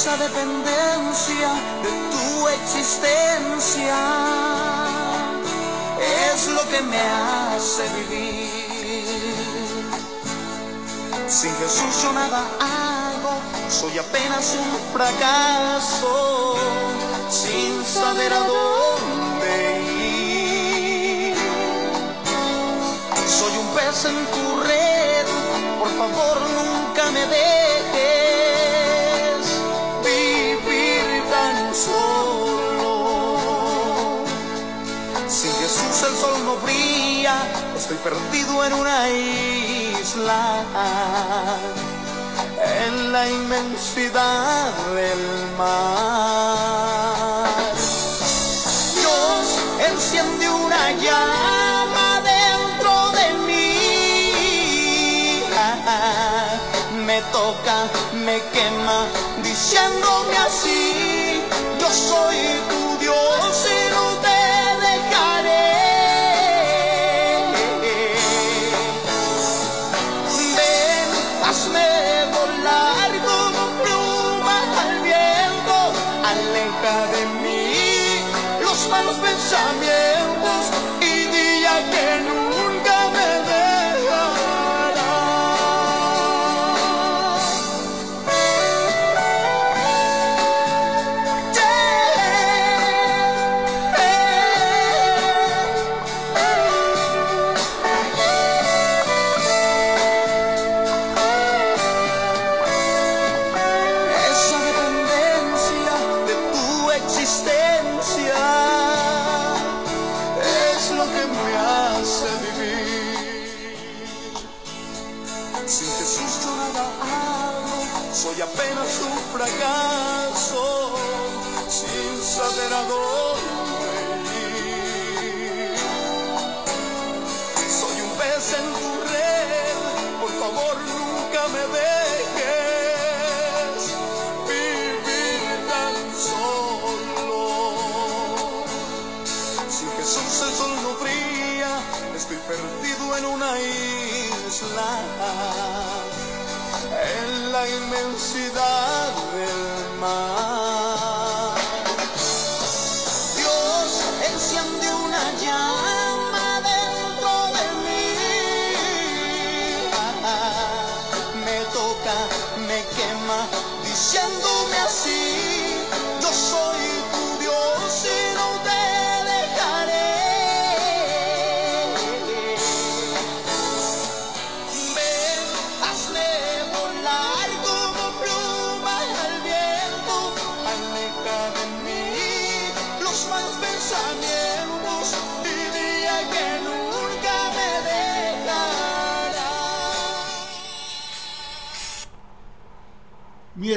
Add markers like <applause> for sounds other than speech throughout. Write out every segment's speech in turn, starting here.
esa dependencia de tu existencia es lo que me hace vivir. Sin Jesús yo nada hago, soy apenas un fracaso, sin saber a dónde ir. Soy un pez en tu red, por favor nunca me dejes perdido en una isla, en la inmensidad del mar. Dios enciende una llama dentro de mí, me toca, me quema, diciéndome así, yo soy Jesús el sol no brilla, estoy perdido en una isla, en la inmensidad del mar.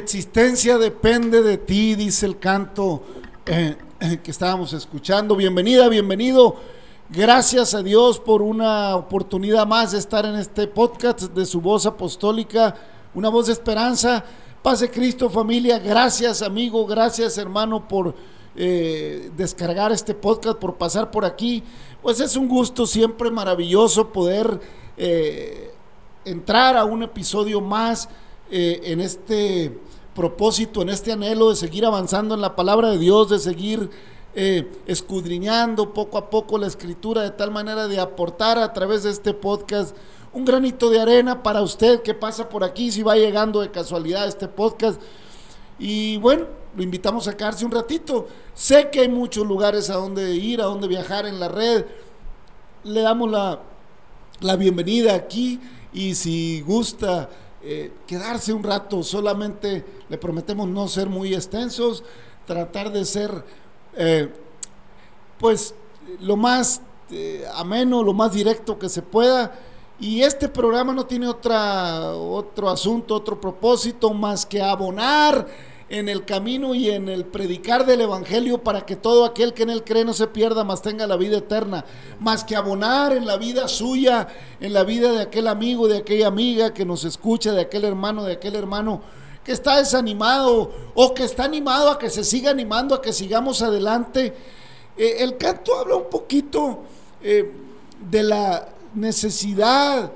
Existencia depende de ti, dice el canto eh, eh, que estábamos escuchando. Bienvenida, bienvenido. Gracias a Dios por una oportunidad más de estar en este podcast de su voz apostólica, una voz de esperanza. Pase Cristo familia, gracias amigo, gracias hermano por eh, descargar este podcast, por pasar por aquí. Pues es un gusto siempre maravilloso poder entrar a un episodio más eh, en este propósito, en este anhelo de seguir avanzando en la palabra de Dios, de seguir eh, escudriñando poco a poco la escritura de tal manera de aportar a través de este podcast un granito de arena para usted que pasa por aquí, si va llegando de casualidad este podcast. Y bueno, lo invitamos a quedarse un ratito. Sé que hay muchos lugares a donde ir, a donde viajar en la red. Le damos la, la bienvenida aquí y si gusta eh, quedarse un rato, solamente le prometemos no ser muy extensos, tratar de ser eh, pues lo más eh, ameno, lo más directo que se pueda. Y este programa no tiene otra, otro asunto, otro propósito más que abonar en el camino y en el predicar del Evangelio para que todo aquel que en él cree no se pierda, más tenga la vida eterna, más que abonar en la vida suya, en la vida de aquel amigo, de aquella amiga que nos escucha, de aquel hermano, de aquel hermano que está desanimado o que está animado a que se siga animando, a que sigamos adelante. Eh, el canto habla un poquito eh, de la necesidad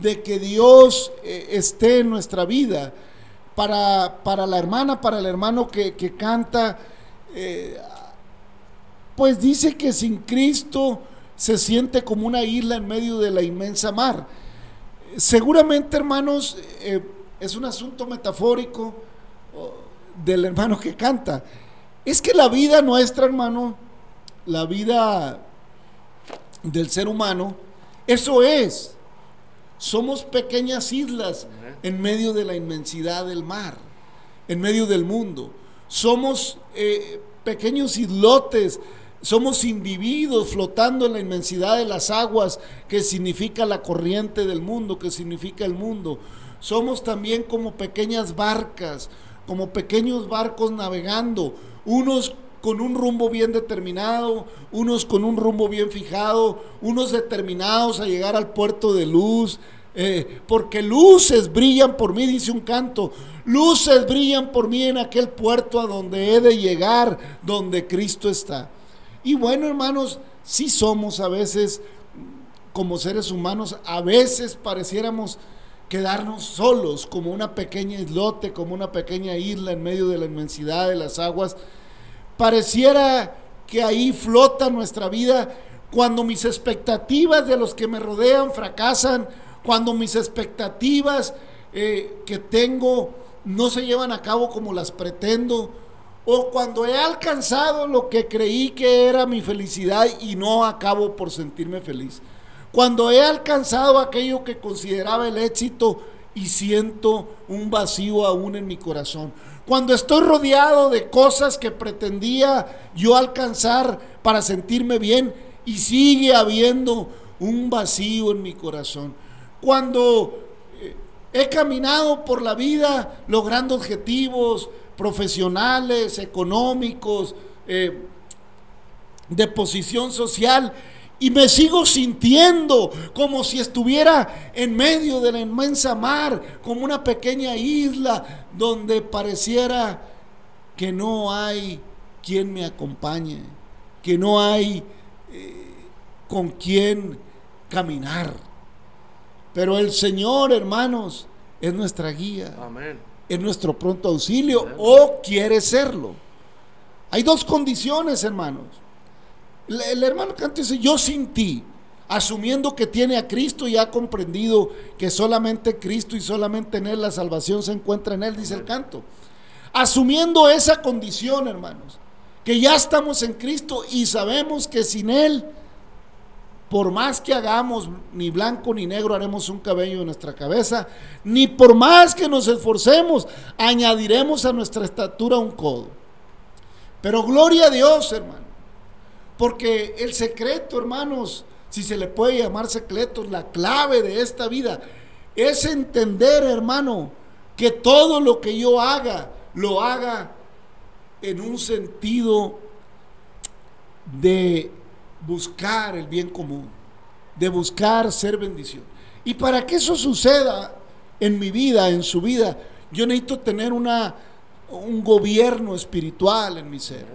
de que Dios eh, esté en nuestra vida para, para la hermana, para el hermano que, que canta, eh, pues dice que sin Cristo se siente como una isla en medio de la inmensa mar. Seguramente, hermanos, eh, es un asunto metafórico del hermano que canta. Es que la vida nuestra, hermano, la vida del ser humano, eso es. Somos pequeñas islas en medio de la inmensidad del mar, en medio del mundo. Somos eh, pequeños islotes, somos individuos flotando en la inmensidad de las aguas, que significa la corriente del mundo, que significa el mundo. Somos también como pequeñas barcas, como pequeños barcos navegando, unos con un rumbo bien determinado, unos con un rumbo bien fijado, unos determinados a llegar al puerto de luz, eh, porque luces brillan por mí, dice un canto, luces brillan por mí en aquel puerto a donde he de llegar, donde Cristo está. Y bueno, hermanos, sí somos a veces, como seres humanos, a veces pareciéramos quedarnos solos, como una pequeña islote, como una pequeña isla en medio de la inmensidad de las aguas. Pareciera que ahí flota nuestra vida cuando mis expectativas de los que me rodean fracasan, cuando mis expectativas eh, que tengo no se llevan a cabo como las pretendo, o cuando he alcanzado lo que creí que era mi felicidad y no acabo por sentirme feliz. Cuando he alcanzado aquello que consideraba el éxito y siento un vacío aún en mi corazón. Cuando estoy rodeado de cosas que pretendía yo alcanzar para sentirme bien y sigue habiendo un vacío en mi corazón. Cuando eh, he caminado por la vida logrando objetivos profesionales, económicos, eh, de posición social y me sigo sintiendo como si estuviera en medio de la inmensa mar, como una pequeña isla donde pareciera que no hay quien me acompañe, que no hay eh, con quien caminar. Pero el Señor, hermanos, es nuestra guía. Es nuestro pronto auxilio o quiere serlo. Hay dos condiciones, hermanos el, hermano Canto dice, yo sin ti, asumiendo que tiene a Cristo y ha comprendido que solamente Cristo y solamente en Él la salvación se encuentra en Él, dice el canto. Asumiendo esa condición, hermanos, que ya estamos en Cristo y sabemos que sin Él, por más que hagamos ni blanco ni negro haremos un cabello en nuestra cabeza, ni por más que nos esforcemos, añadiremos a nuestra estatura un codo. Pero gloria a Dios, hermano porque el secreto, hermanos, si se le puede llamar secreto, la clave de esta vida es entender, hermano, que todo lo que yo haga, lo haga en un sentido de buscar el bien común, de buscar ser bendición. Y para que eso suceda en mi vida, en su vida, yo necesito tener una, un gobierno espiritual en mi ser.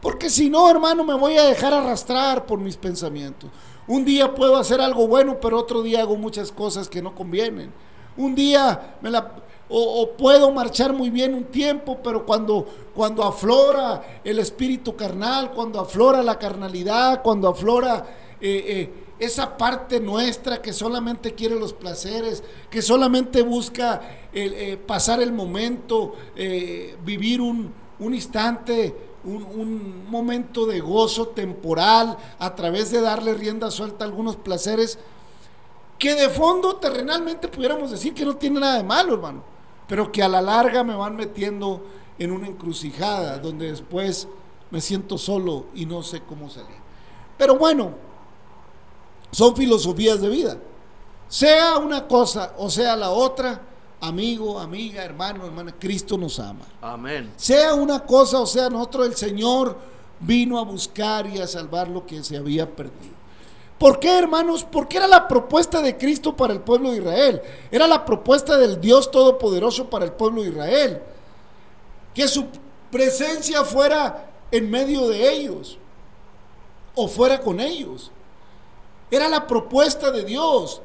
Porque si no, hermano, me voy a dejar arrastrar por mis pensamientos. Un día puedo hacer algo bueno, pero otro día hago muchas cosas que no convienen. Un día me la, o, puedo marchar muy bien un tiempo, pero cuando, cuando aflora el espíritu carnal, cuando aflora la carnalidad, cuando aflora eh, eh, esa parte nuestra que solamente quiere los placeres, que solamente busca eh, pasar el momento, vivir un, un instante un, momento de gozo temporal a través de darle rienda suelta a algunos placeres que de fondo terrenalmente pudiéramos decir que no tiene nada de malo, hermano, pero que a la larga me van metiendo en una encrucijada donde después me siento solo y no sé cómo salir. Pero bueno, son filosofías de vida. Sea una cosa o sea la otra, amigo, amiga, hermano, hermana, Cristo nos ama. Amén. Sea una cosa o sea nosotros, el Señor vino a buscar y a salvar lo que se había perdido. ¿Por qué, hermanos? Porque era la propuesta de Cristo para el pueblo de Israel. Era la propuesta del Dios Todopoderoso para el pueblo de Israel. Que su presencia fuera en medio de ellos o fuera con ellos. Era la propuesta de Dios.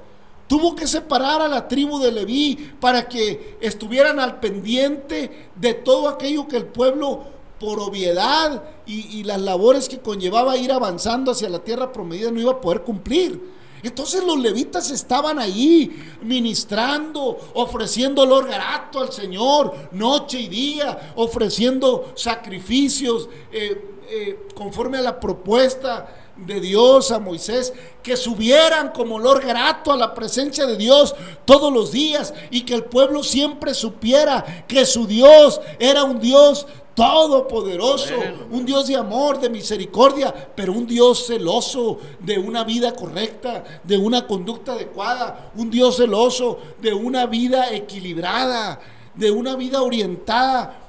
Tuvo que separar a la tribu de Leví para que estuvieran al pendiente de todo aquello que el pueblo, por obviedad y, las labores que conllevaba ir avanzando hacia la tierra prometida, no iba a poder cumplir. Entonces los levitas estaban ahí ministrando, ofreciendo olor grato al Señor, noche y día, ofreciendo sacrificios eh, eh, conforme a la propuesta de Dios a Moisés, que subieran como olor grato a la presencia de Dios todos los días y que el pueblo siempre supiera que su Dios era un Dios todopoderoso, un Dios de amor, de misericordia, pero un Dios celoso de una vida correcta, de una conducta adecuada, un Dios celoso de una vida equilibrada, de una vida orientada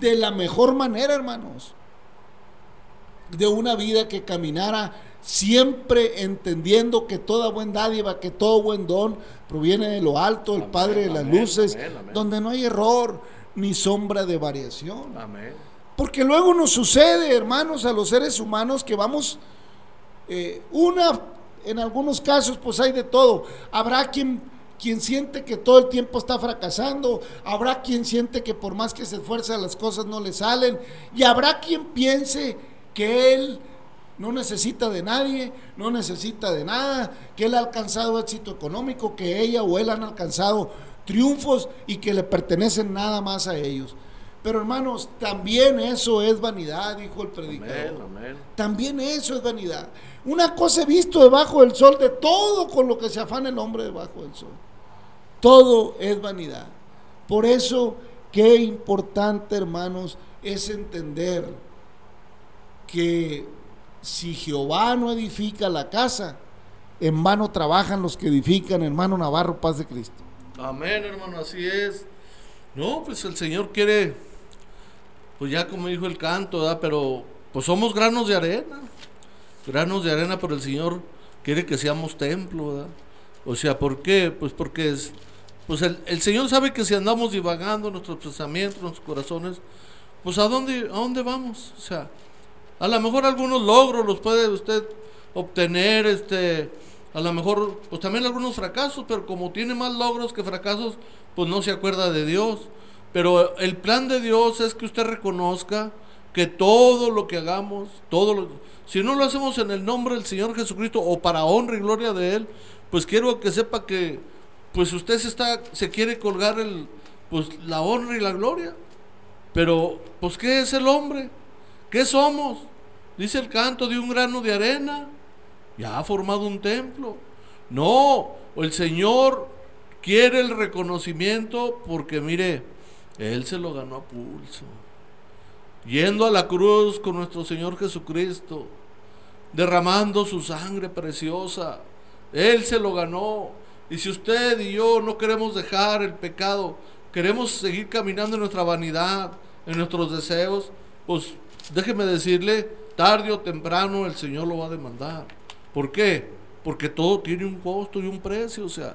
de la mejor manera, hermanos. De una vida que caminara siempre entendiendo que toda buen dádiva, que todo buen don proviene de lo alto, el Padre de las luces, donde no hay error ni sombra de variación. Porque luego nos sucede, hermanos, a los seres humanos que vamos, eh, una, en algunos casos, pues hay de todo. Habrá quien, quien siente que todo el tiempo está fracasando, habrá quien siente que por más que se esfuerza las cosas no le salen, y habrá quien piense que él no necesita de nadie, no necesita de nada, que él ha alcanzado éxito económico, que ella o él han alcanzado triunfos y que le pertenecen nada más a ellos. Pero hermanos, también eso es vanidad, dijo el predicador. También eso es vanidad. Una cosa he visto debajo del sol de todo con lo que se afana el hombre debajo del sol. Todo es vanidad. Por eso, qué importante, hermanos, es entender que si Jehová no edifica la casa, en vano trabajan los que edifican, hermano Navarro, paz de Cristo. Amén, hermano, así es. No, pues el Señor quiere, pues ya como dijo el canto, ¿verdad? Pero pues somos granos de arena, granos de arena, pero el Señor quiere que seamos templo, ¿verdad? O sea, ¿por qué? Pues porque es, pues el, el Señor sabe que si andamos divagando nuestros pensamientos, nuestros corazones, pues ¿a dónde, a dónde vamos? O sea, a lo mejor algunos logros los puede usted obtener, este, a lo mejor, pues también algunos fracasos, pero como tiene más logros que fracasos, pues no se acuerda de Dios. Pero el plan de Dios es que usted reconozca que todo lo que hagamos, todo lo, si no lo hacemos en el nombre del Señor Jesucristo o para honra y gloria de Él, pues quiero que sepa que pues usted se está, se quiere colgar el, pues la honra y la gloria. Pero, pues, ¿qué es el hombre? ¿Qué somos? Dice el canto de un grano de arena ya ha formado un templo. No, el Señor quiere el reconocimiento porque mire, Él se lo ganó a pulso. Yendo a la cruz con nuestro Señor Jesucristo, derramando su sangre preciosa, Él se lo ganó. Y si usted y yo no queremos dejar el pecado, queremos seguir caminando en nuestra vanidad, en nuestros deseos, pues déjeme decirle, tarde o temprano el Señor lo va a demandar. ¿Por qué? Porque todo tiene un costo y un precio, o sea,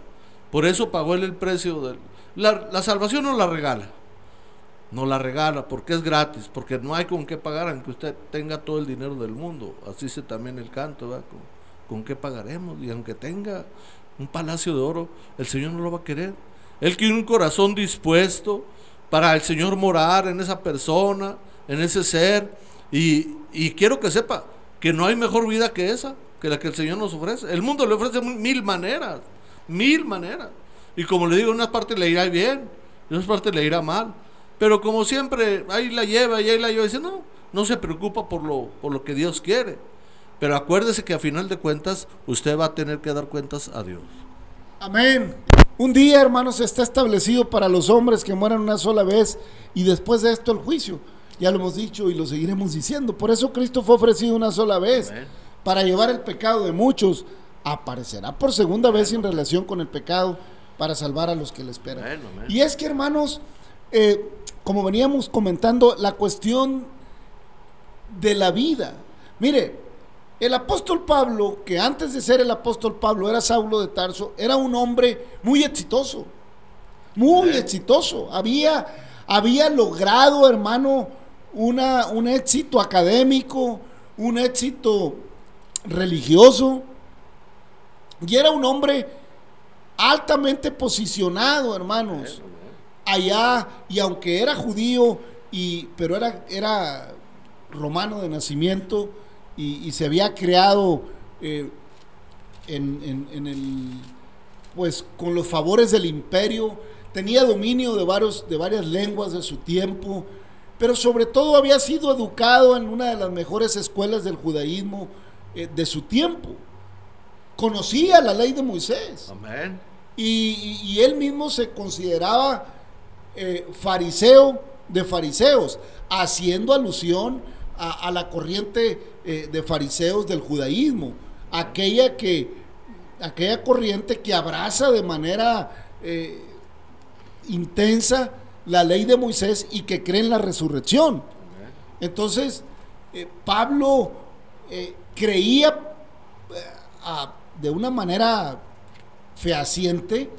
por eso pagó él el precio de la, la salvación no la regala. No la regala porque es gratis, porque no hay con qué pagar aunque usted tenga todo el dinero del mundo. Así dice también el canto, ¿verdad? Con, con qué pagaremos y aunque tenga un palacio de oro, el Señor no lo va a querer. Él quiere un corazón dispuesto para el Señor morar en esa persona, en ese ser. Y, y quiero que sepa que no hay mejor vida que esa que la que el Señor nos ofrece. El mundo le ofrece mil maneras, mil maneras. Y como le digo, en unas partes le irá bien, en otras partes le irá mal. Pero como siempre, ahí la lleva y ahí la lleva. Y dice, no, no se preocupa por lo, por lo que Dios quiere. Pero acuérdese que a final de cuentas, usted va a tener que dar cuentas a Dios. Amén. Un día, hermanos, está establecido para los hombres que mueran una sola vez y después de esto el juicio. Ya lo hemos dicho y lo seguiremos diciendo. Por eso Cristo fue ofrecido una sola vez. Amén para llevar el pecado de muchos, aparecerá por segunda vez en relación con el pecado para salvar a los que le esperan. Y es que, hermanos, eh, como veníamos comentando, la cuestión de la vida. Mire, el apóstol Pablo, que antes de ser el apóstol Pablo era Saulo de Tarso, era un hombre muy exitoso, muy exitoso. Había, había logrado, hermano, una, un éxito académico, un éxito religioso y era un hombre altamente posicionado, hermanos, allá, y aunque era judío, y, pero era, era romano de nacimiento, y, y se había creado eh, en, en- en el, pues con los favores del imperio, tenía dominio de, varios, de varias lenguas de su tiempo, pero sobre todo había sido educado en una de las mejores escuelas del judaísmo eh, de su tiempo. Conocía la ley de Moisés Amén. y, él mismo se consideraba eh, fariseo de fariseos, haciendo alusión a, a la corriente eh, de fariseos del judaísmo, aquella que aquella corriente que abraza de manera eh, intensa la ley de Moisés y que cree en la resurrección. Entonces, Pablo creía eh, a- de una manera fehaciente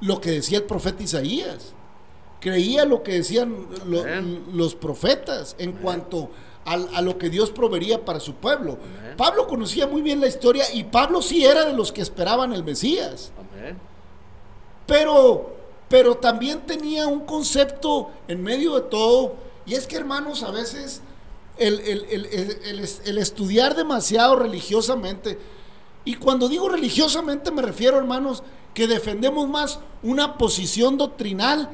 lo que decía el profeta Isaías. Creía lo que decían lo- los profetas en cuanto a, lo que Dios proveería para su pueblo. Pablo conocía muy bien la historia y Pablo sí era de los que esperaban el Mesías. Pero, pero también tenía un concepto en medio de todo, y es que hermanos, a veces el, el- el- el- el es- el estudiar demasiado religiosamente, y cuando digo religiosamente me refiero, hermanos, que defendemos más una posición doctrinal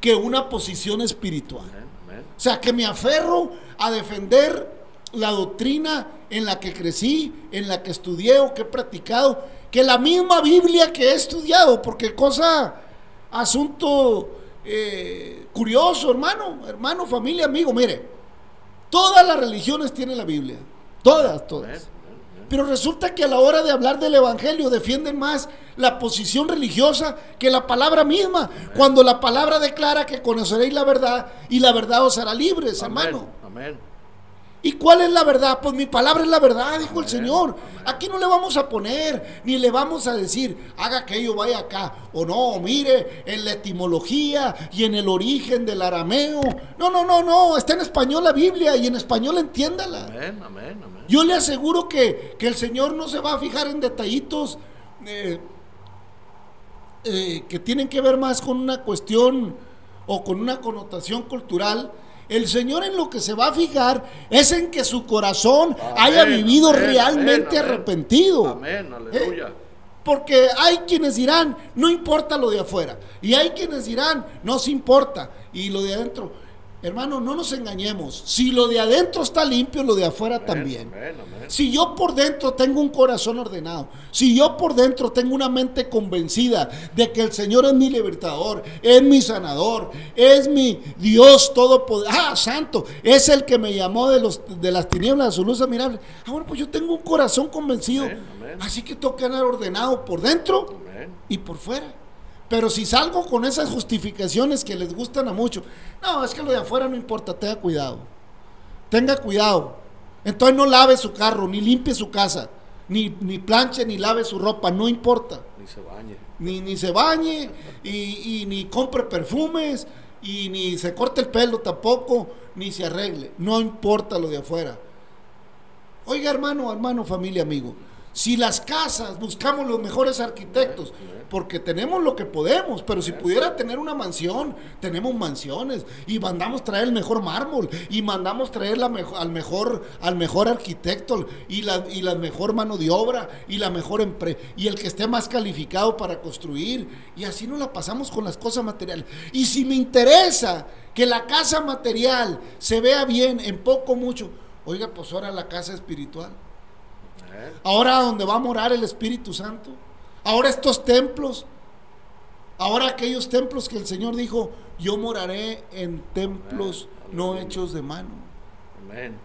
que una posición espiritual. O sea, que me aferro a defender la doctrina en la que crecí, en la que estudié o que he practicado, que la misma Biblia que he estudiado, porque cosa, asunto eh, curioso, hermano, hermano, familia, amigo, mire, todas las religiones tienen la Biblia, todas, todas. Pero resulta que a la hora de hablar del Evangelio defienden más la posición religiosa que la palabra misma. Cuando la palabra declara que conoceréis la verdad y la verdad os hará libres, hermano. Amén. ¿Y cuál es la verdad? Pues mi palabra es la verdad, dijo el Señor. Aquí no le vamos a poner, ni le vamos a decir, haga aquello, vaya acá. O no, mire, en la etimología y en el origen del arameo. No, no, no, no, está en español la Biblia y en español entiéndala. Amén. Amén. Amén. Yo le aseguro que, que el Señor no se va a fijar en detallitos eh, eh, que tienen que ver más con una cuestión o con una connotación cultural. El Señor en lo que se va a fijar es en que su corazón Amén, haya vivido amén, realmente amén, arrepentido. Amén. Aleluya. Porque hay quienes dirán, no importa lo de afuera. Y hay quienes dirán, no se importa. Y lo de adentro. Hermano, no nos engañemos. Si lo de adentro está limpio, lo de afuera también. Si yo por dentro tengo un corazón ordenado, si yo por dentro tengo una mente convencida de que el Señor es mi libertador, es mi sanador, es mi Dios todopoderoso, ah, santo, es el que me llamó de, los, de las tinieblas a su luz admirable. Ah, bueno, pues yo tengo un corazón convencido, así que tengo que andar ordenado por dentro y por fuera. Pero si salgo con esas justificaciones que les gustan a muchos, no, es que lo de afuera no importa, tenga cuidado. Tenga cuidado. Entonces no lave su carro, ni limpie su casa, ni, ni planche, ni lave su ropa, no importa. Ni se bañe. Ni, ni se bañe, y, y ni compre perfumes, y ni se corte el pelo tampoco, ni se arregle. No importa lo de afuera. Oiga, hermano, hermano, familia, amigo. Si las casas buscamos los mejores arquitectos, porque tenemos lo que podemos, pero si pudiera tener una mansión, tenemos mansiones y mandamos traer el mejor mármol y mandamos traer la mejo- al mejor al mejor arquitecto y la y la mejor mano de obra y la mejor empresa y el que esté más calificado para construir y así nos la pasamos con las cosas materiales. Y si me interesa que la casa material se vea bien en poco mucho, oiga, pues ahora la casa espiritual. Ahora donde va a morar el Espíritu Santo. Ahora estos templos. Ahora aquellos templos que el Señor dijo, yo moraré en templos Amén. no hechos de mano. Amén.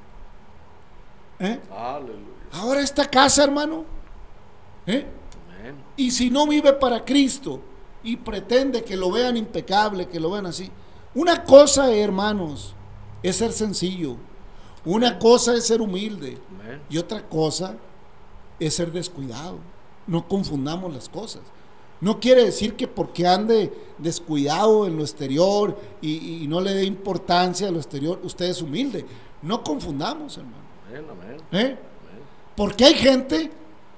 ¿Eh? Ahora esta casa, hermano. ¿Eh? Amén. Y si no vive para Cristo y pretende que lo vean impecable, que lo vean así. Una cosa, hermanos, es ser sencillo. Una cosa es ser humilde. Amén. Y otra cosa es ser descuidado. No confundamos las cosas. No quiere decir que porque ande descuidado en lo exterior y, y no le dé importancia a lo exterior, usted es humilde. No confundamos, hermano. Amén. Amén. ¿Eh? Amén. Porque hay gente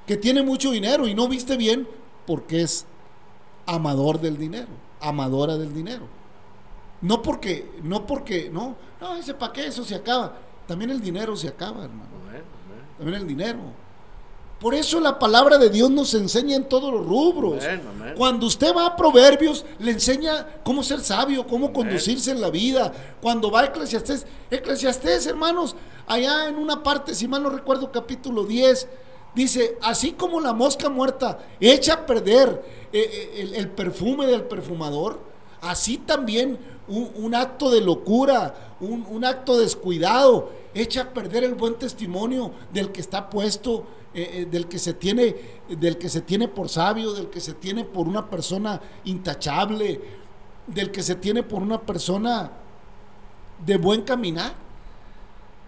que tiene mucho dinero y no viste bien porque es amador del dinero, amadora del dinero. No porque, no porque, no, no, dice, ¿para qué eso se acaba? También el dinero se acaba, hermano. Amén, amén. También el dinero. Por eso la palabra de Dios nos enseña en todos los rubros. Amén, amén. Cuando usted va a Proverbios, le enseña cómo ser sabio, cómo conducirse en la vida. Cuando va a Eclesiastés, Eclesiastés, hermanos, allá en una parte, si mal no recuerdo, capítulo 10, dice, así como la mosca muerta echa a perder eh, eh, el, el perfume del perfumador, así también un, un acto de locura, un, un acto descuidado, echa a perder el buen testimonio del que está puesto eh, eh, del que se tiene del que se tiene por sabio, del que se tiene por una persona intachable, del que se tiene por una persona de buen caminar.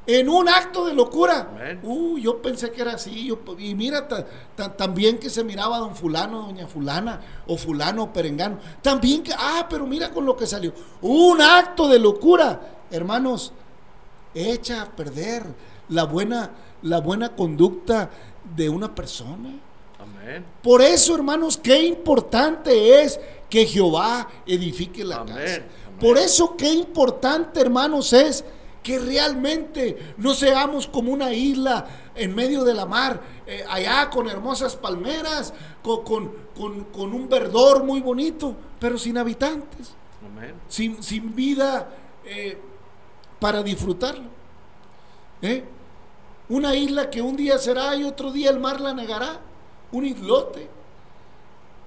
En un acto de locura. Uh, yo pensé que era así. yo- y mira, ta- ta- también que se miraba don fulano, doña fulana, o fulano, o perengano. También que, ah, pero mira con lo que salió. Un acto de locura. Hermanos, echa a perder la buena, la buena conducta de una persona. Amén. Por eso, hermanos, qué importante es que Jehová edifique la Amén, casa. amén. Por eso, qué importante, hermanos, es que realmente no seamos como una isla en medio de la mar, eh, allá con hermosas palmeras, con, con- con- con un verdor muy bonito, pero sin habitantes, Amén. sin, sin vida eh, para disfrutarlo. ¿Eh? Una isla que un día será y otro día el mar la negará. Un islote.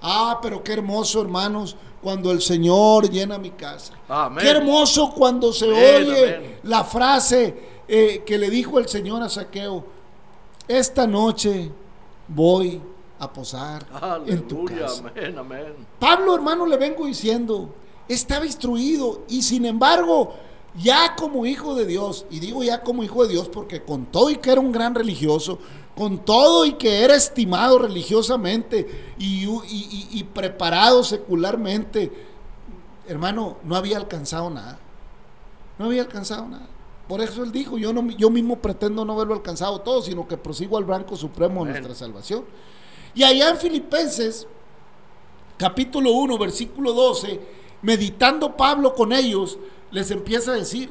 Ah, pero qué hermoso, hermanos, cuando el Señor llena mi casa. Amén. Qué hermoso cuando se Amén, oye amén. la frase eh, que le dijo el Señor a Saqueo. Esta noche voy a posar en tu casa. Amén, amén. Pablo, hermano, le vengo diciendo, estaba instruido y sin embargo, ya como hijo de Dios, y digo ya como hijo de Dios porque con todo y que era un gran religioso, con todo y que era estimado religiosamente y, y- y- y preparado secularmente, hermano, no había alcanzado nada. No había alcanzado nada. Por eso él dijo, yo, no, yo mismo pretendo no haberlo alcanzado todo, sino que prosigo al blanco supremo de nuestra salvación. Y allá en Filipenses, capítulo 1, versículo 12, meditando Pablo con ellos, les empieza a decir,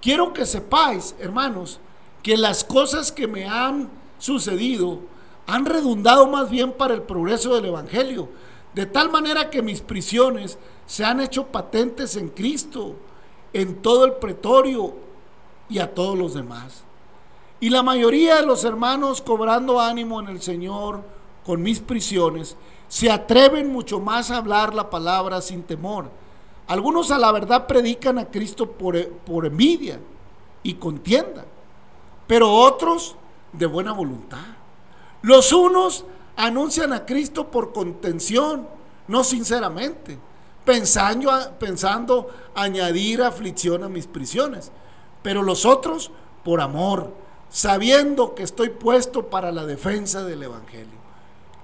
quiero que sepáis, hermanos, que las cosas que me han sucedido han redundado más bien para el progreso del Evangelio, de tal manera que mis prisiones se han hecho patentes en Cristo, en todo el pretorio y a todos los demás. Y la mayoría de los hermanos cobrando ánimo en el Señor con mis prisiones, se atreven mucho más a hablar la palabra sin temor. Algunos a la verdad predican a Cristo por, por envidia y contienda, pero otros de buena voluntad. Los unos anuncian a Cristo por contención, no sinceramente, pensando, pensando añadir aflicción a mis prisiones, pero los otros por amor, sabiendo que estoy puesto para la defensa del Evangelio.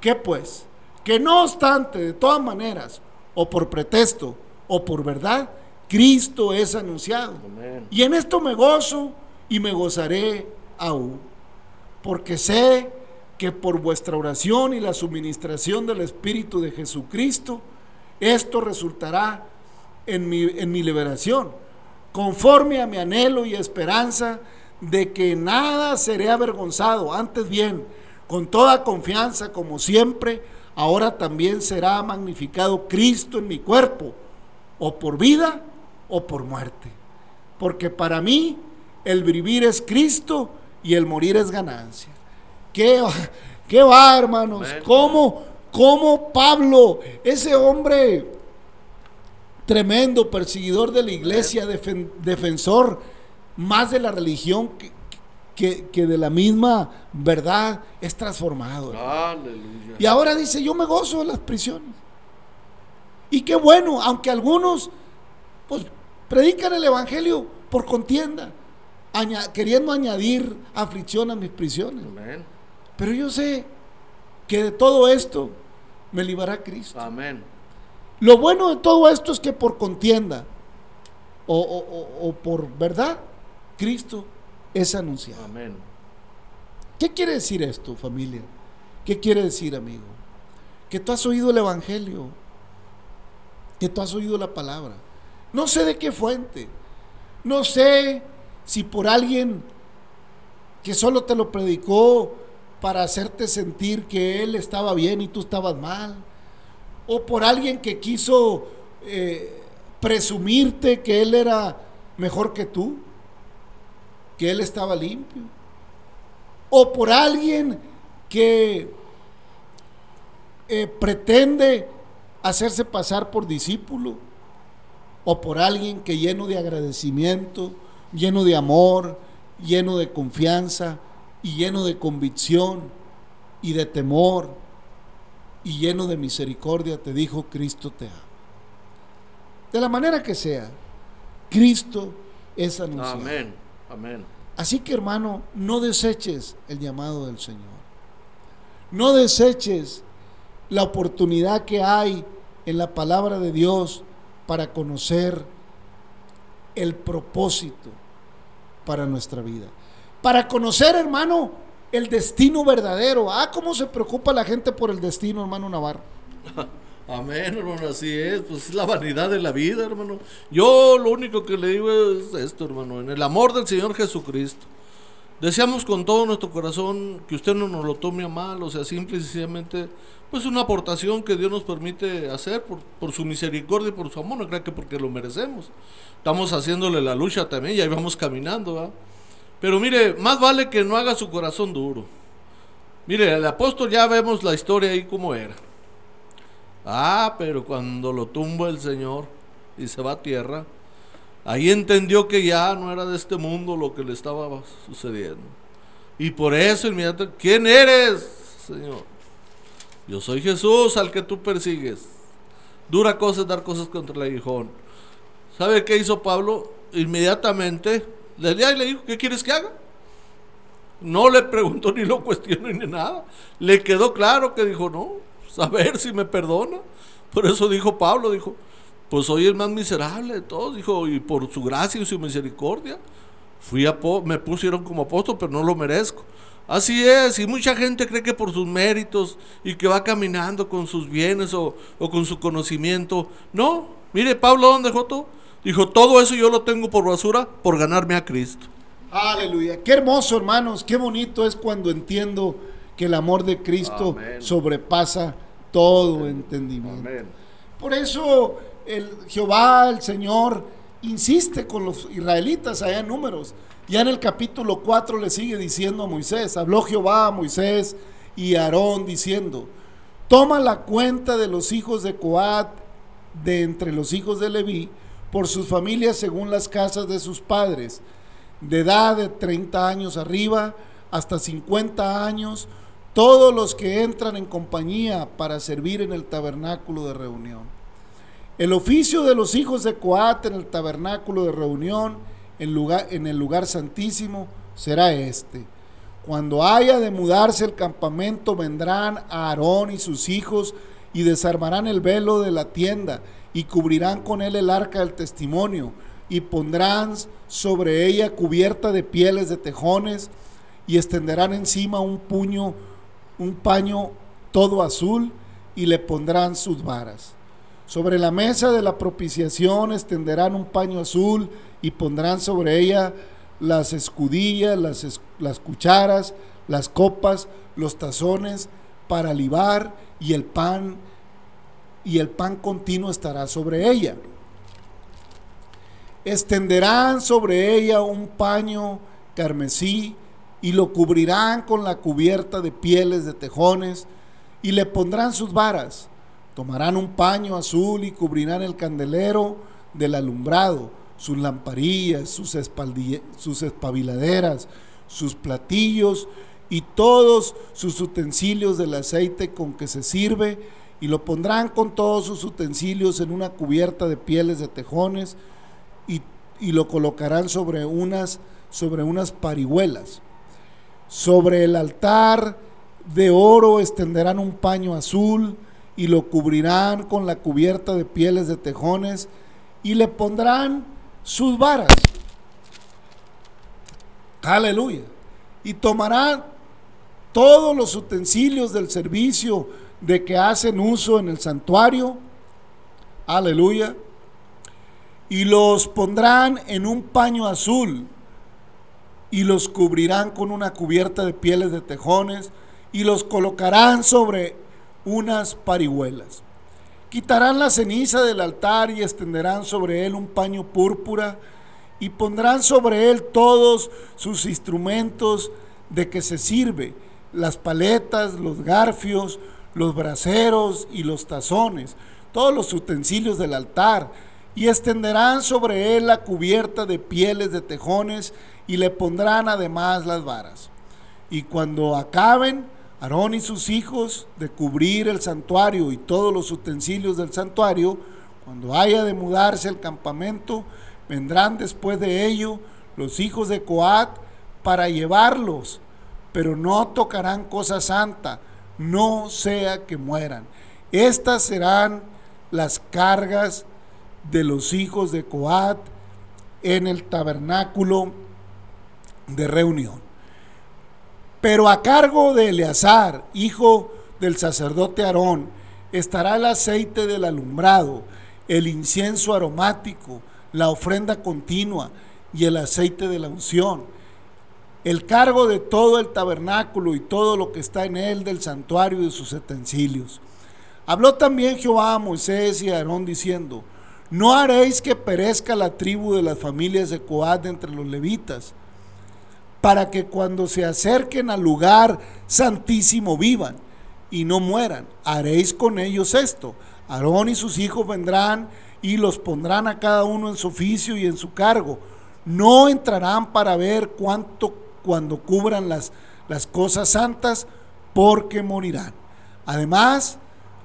¿Qué pues? Que no obstante, de todas maneras, o por pretexto, o por verdad, Cristo es anunciado. Amén. Y en esto me gozo y me gozaré aún, porque sé que por vuestra oración y la suministración del Espíritu de Jesucristo, esto resultará en mi, en mi liberación, conforme a mi anhelo y esperanza de que nada seré avergonzado, antes bien, con toda confianza, como siempre, ahora también será magnificado Cristo en mi cuerpo, o por vida o por muerte. Porque para mí el vivir es Cristo y el morir es ganancia. ¿Qué va, <laughs> qué va hermanos? ¿Cómo, ¿Cómo Pablo, ese hombre tremendo, perseguidor de la iglesia, defen- defensor más de la religión que, que- que de la misma verdad, es transformado? Aleluya. Y ahora dice, yo me gozo de las prisiones. Y qué bueno, aunque algunos pues predican el evangelio por contienda, aña- queriendo añadir aflicción a mis prisiones. Amén. Pero yo sé que de todo esto me librará Cristo. Amén. Lo bueno de todo esto es que por contienda o, o- o- o por verdad, Cristo es anunciado. Amén. ¿Qué quiere decir esto, familia? ¿Qué quiere decir, amigo? Que tú has oído el Evangelio que tú has oído la palabra. No sé de qué fuente. No sé si por alguien que solo te lo predicó para hacerte sentir que él estaba bien y tú estabas mal. O por alguien que quiso eh, presumirte que él era mejor que tú, que él estaba limpio. O por alguien que eh, pretende hacerse pasar por discípulo. O por alguien que lleno de agradecimiento, lleno de amor, lleno de confianza y lleno de convicción y de temor y lleno de misericordia te dijo, Cristo te ama. De la manera que sea, Cristo es anunciado. Amén, amén. Así que hermano, no deseches el llamado del Señor. No deseches la oportunidad que hay en la palabra de Dios para conocer el propósito para nuestra vida. Para conocer, hermano, el destino verdadero. Ah, cómo se preocupa la gente por el destino, hermano Navarro. <laughs> Amén, hermano, así es. Pues es la vanidad de la vida, hermano. Yo lo único que le digo es esto, hermano. En el amor del Señor Jesucristo. Deseamos con todo nuestro corazón que usted no nos lo tome a mal, o sea, simple y sencillamente, pues una aportación que Dios nos permite hacer por, su misericordia y por su amor, no creo que porque lo merecemos. Estamos haciéndole la lucha también y ahí vamos caminando, ¿va? Pero mire, más vale que no haga su corazón duro. Mire, el apóstol ya vemos la historia ahí como era. Ah, pero cuando lo tumba el Señor y se va a tierra, Ahí entendió que ya no era de este mundo lo que le estaba sucediendo. Y por eso inmediatamente, ¿quién eres, Señor? Yo soy Jesús al que tú persigues. Dura cosa es dar cosas contra el aguijón. ¿Sabe qué hizo Pablo? Inmediatamente le, le dijo, ¿qué quieres que haga? No le preguntó ni lo cuestionó ni nada. Le quedó claro que dijo, no, a ver si me perdona. Por eso dijo Pablo, dijo, pues soy el más miserable de todos, dijo, y por su gracia y su misericordia, fui a me pusieron como apóstol, pero no lo merezco. Así es, y mucha gente cree que por sus méritos y que va caminando con sus bienes o, con su conocimiento. No, mire, Pablo, ¿dónde dejó todo? Dijo, todo eso yo lo tengo por basura por ganarme a Cristo. Aleluya, qué hermoso hermanos, qué bonito es cuando entiendo que el amor de Cristo sobrepasa todo entendimiento. Por eso el Jehová, el Señor, insiste con los israelitas allá en números. Ya en el capítulo 4 le sigue diciendo a Moisés, habló Jehová a Moisés y Aarón diciendo, toma la cuenta de los hijos de Coat de entre los hijos de Leví por sus familias según las casas de sus padres, de edad de 30 años arriba hasta 50 años, todos los que entran en compañía para servir en el tabernáculo de reunión. El oficio de los hijos de Coat en el tabernáculo de reunión, en, lugar, en el lugar santísimo, será este. Cuando haya de mudarse el campamento, vendrán a Aarón y sus hijos y desarmarán el velo de la tienda y cubrirán con él el arca del testimonio y pondrán sobre ella cubierta de pieles de tejones y extenderán encima un puño, un paño todo azul y le pondrán sus varas. Sobre la mesa de la propiciación extenderán un paño azul y pondrán sobre ella las escudillas, las, las cucharas, las copas, los tazones para libar y el pan y el pan continuo estará sobre ella. Extenderán sobre ella un paño carmesí y lo cubrirán con la cubierta de pieles de tejones y le pondrán sus varas Tomarán un paño azul y cubrirán el candelero del alumbrado, sus lamparillas, sus, sus espabiladeras, sus platillos y todos sus utensilios del aceite con que se sirve, y lo pondrán con todos sus utensilios en una cubierta de pieles de tejones, y, y lo colocarán sobre unas, sobre unas parihuelas. Sobre el altar de oro extenderán un paño azul, y lo cubrirán con la cubierta de pieles de tejones y le pondrán sus varas. Aleluya. Y tomarán todos los utensilios del servicio de que hacen uso en el santuario Aleluya. Y los pondrán en un paño azul y los cubrirán con una cubierta de pieles de tejones y los colocarán sobre unas parihuelas. Quitarán la ceniza del altar y extenderán sobre él un paño púrpura y pondrán sobre él todos sus instrumentos de que se sirve, las paletas, los garfios, los braseros y los tazones, todos los utensilios del altar, y extenderán sobre él la cubierta de pieles de tejones y le pondrán además las varas. Y cuando acaben, Aarón y sus hijos de cubrir el santuario y todos los utensilios del santuario, cuando haya de mudarse el campamento, vendrán después de ello los hijos de Coat para llevarlos, pero no tocarán cosa santa, no sea que mueran. Estas serán las cargas de los hijos de Coat en el tabernáculo de reunión. Pero a cargo de Eleazar, hijo del sacerdote Aarón, estará el aceite del alumbrado, el incienso aromático, la ofrenda continua y el aceite de la unción. El cargo de todo el tabernáculo y todo lo que está en él del santuario y de sus utensilios. Habló también Jehová a Moisés y a Aarón diciendo, no haréis que perezca la tribu de las familias de Coad entre los levitas, para que cuando se acerquen al lugar santísimo vivan y no mueran. Haréis con ellos esto. Aarón y sus hijos vendrán y los pondrán a cada uno en su oficio y en su cargo. No entrarán para ver cuánto cuando cubran las, las cosas santas, porque morirán. Además,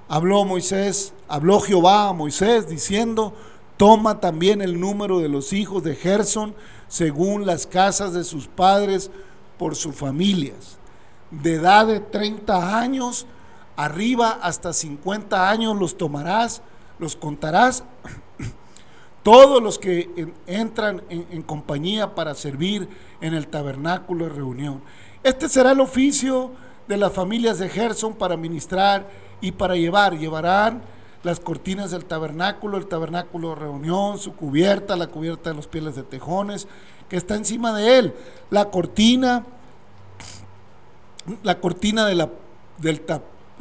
habló Moisés, habló Jehová a Moisés diciendo, toma también el número de los hijos de Gerson según las casas de sus padres por sus familias. De edad de 30 años arriba hasta 50 años los tomarás, los contarás. <clears throat> Todos los que entran en, en compañía para servir en el tabernáculo de reunión. Este será el oficio de las familias de Gerson para ministrar y para llevar. Llevarán las cortinas del tabernáculo, el tabernáculo de reunión, su cubierta, la cubierta de los pieles de tejones, que está encima de él, la cortina, la cortina de la, del,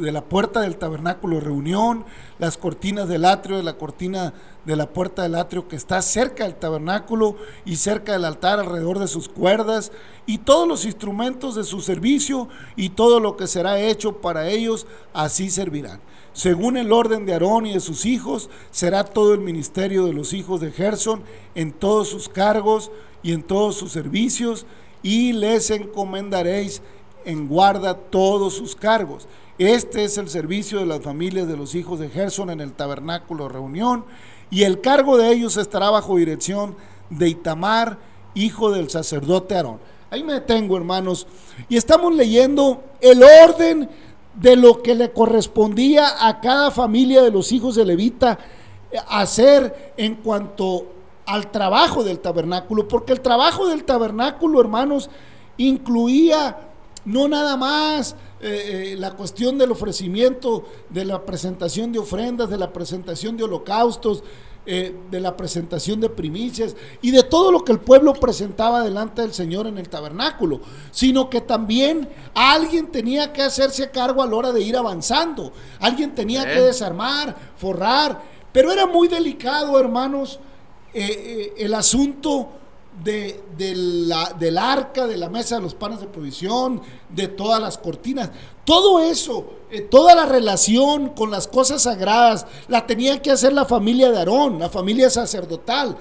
de la puerta del tabernáculo de reunión, las cortinas del atrio, de la cortina de la puerta del atrio que está cerca del tabernáculo y cerca del altar alrededor de sus cuerdas, y todos los instrumentos de su servicio y todo lo que será hecho para ellos, así servirán. Según el orden de Aarón y de sus hijos, será todo el ministerio de los hijos de Gerson en todos sus cargos y en todos sus servicios, y les encomendaréis en guarda todos sus cargos. Este es el servicio de las familias de los hijos de Gerson en el tabernáculo reunión, y el cargo de ellos estará bajo dirección de Itamar, hijo del sacerdote Aarón. Ahí me detengo, hermanos, y estamos leyendo el orden de lo que le correspondía a cada familia de los hijos de Levita hacer en cuanto al trabajo del tabernáculo, porque el trabajo del tabernáculo, hermanos, incluía no nada más eh, eh, la cuestión del ofrecimiento, de la presentación de ofrendas, de la presentación de holocaustos, eh, de la presentación de primicias y de todo lo que el pueblo presentaba delante del Señor en el tabernáculo, sino que también alguien tenía que hacerse cargo a la hora de ir avanzando, alguien tenía que desarmar, forrar, pero era muy delicado, hermanos, el asunto de, la, del arca, de la mesa de los panes de provisión, de todas las cortinas. Todo eso, eh, toda la relación con las cosas sagradas, la tenía que hacer la familia de Aarón, la familia sacerdotal.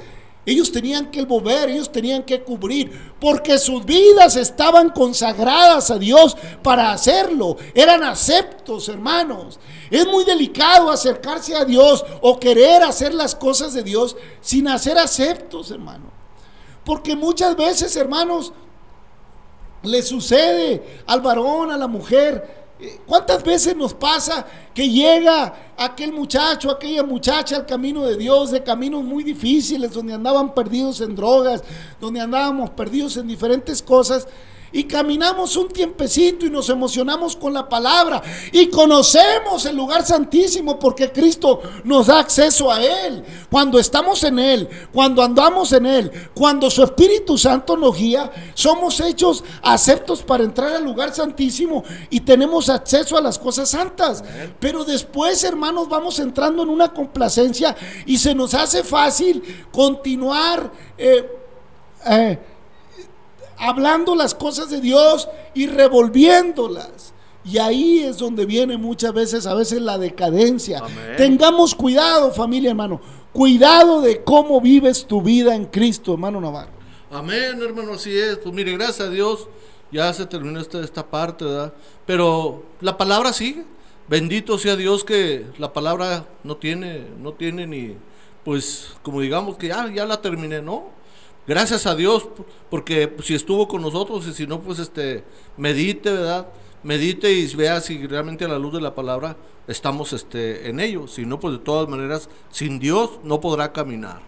Ellos tenían que mover, ellos tenían que cubrir, porque sus vidas estaban consagradas a Dios para hacerlo. Eran aceptos, hermanos. Es muy delicado acercarse a Dios o querer hacer las cosas de Dios sin hacer aceptos, hermanos. Porque muchas veces, hermanos, le sucede al varón, a la mujer. Eh, ¿Cuántas veces nos pasa que llega aquel muchacho, aquella muchacha al camino de Dios, de caminos muy difíciles, donde andaban perdidos en drogas, donde andábamos perdidos en diferentes cosas? Y caminamos un tiempecito y nos emocionamos con la palabra y conocemos el lugar santísimo porque Cristo nos da acceso a Él. Cuando estamos en Él, cuando andamos en Él, cuando su Espíritu Santo nos guía, somos hechos aceptos para entrar al lugar santísimo y tenemos acceso a las cosas santas. Pero después, hermanos, vamos entrando en una complacencia y se nos hace fácil continuar. Eh, eh, hablando las cosas de Dios y revolviéndolas. Y ahí es donde viene muchas veces, a veces la decadencia. Tengamos cuidado, familia, hermano. Cuidado de cómo vives tu vida en Cristo, hermano Navarro. Amén, hermano, así es. Pues mire, gracias a Dios, ya se terminó esta, esta parte, ¿verdad? Pero la palabra sigue. Bendito sea Dios que la palabra no tiene, no tiene ni, pues, como digamos que ya, ya la terminé, ¿no? Gracias a Dios, porque si estuvo con nosotros y si no, pues este, medite, ¿verdad? Medite y vea si realmente a la luz de la palabra estamos este, en ello. Si no, pues de todas maneras, sin Dios no podrá caminar.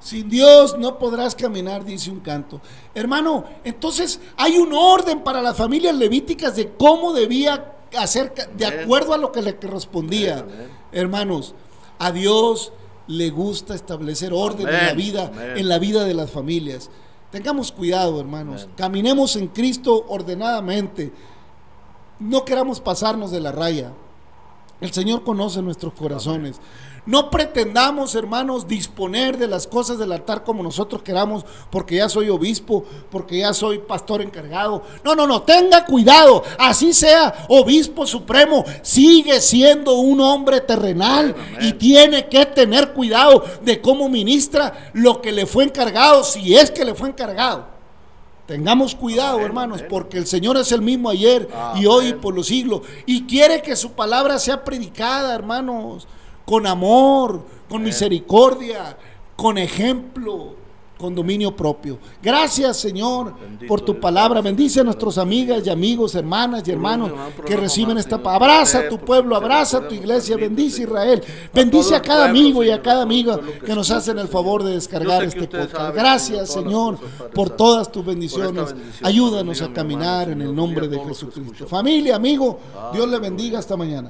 Sin Dios no podrás caminar, dice un canto. Hermano, entonces hay un orden para las familias levíticas de cómo debía hacer de acuerdo a lo que le correspondía. Hermanos, a Dios le gusta establecer orden en la vida, en la vida de las familias. Tengamos cuidado, hermanos. Caminemos en Cristo ordenadamente. No queramos pasarnos de la raya. El Señor conoce nuestros corazones. No pretendamos, hermanos, disponer de las cosas del altar como nosotros queramos, porque ya soy obispo, porque ya soy pastor encargado. No, no, no, tenga cuidado. Así sea obispo supremo, sigue siendo un hombre terrenal y tiene que tener cuidado de cómo ministra lo que le fue encargado, si es que le fue encargado. Tengamos cuidado, hermanos, porque el Señor es el mismo ayer y hoy y por los siglos. Y quiere que su palabra sea predicada, hermanos con amor, con misericordia, con ejemplo, con dominio propio. Gracias, Señor, por tu palabra. Bendice a nuestras amigas y amigos, hermanas y hermanos que reciben esta palabra. Abraza a tu pueblo, abraza a tu iglesia, bendice Israel. Bendice a cada amigo y a cada amiga que nos hacen el favor de descargar este podcast. Gracias, Señor, por todas tus bendiciones. Ayúdanos a caminar en el nombre de Jesucristo. Familia, amigo, Dios le bendiga hasta mañana.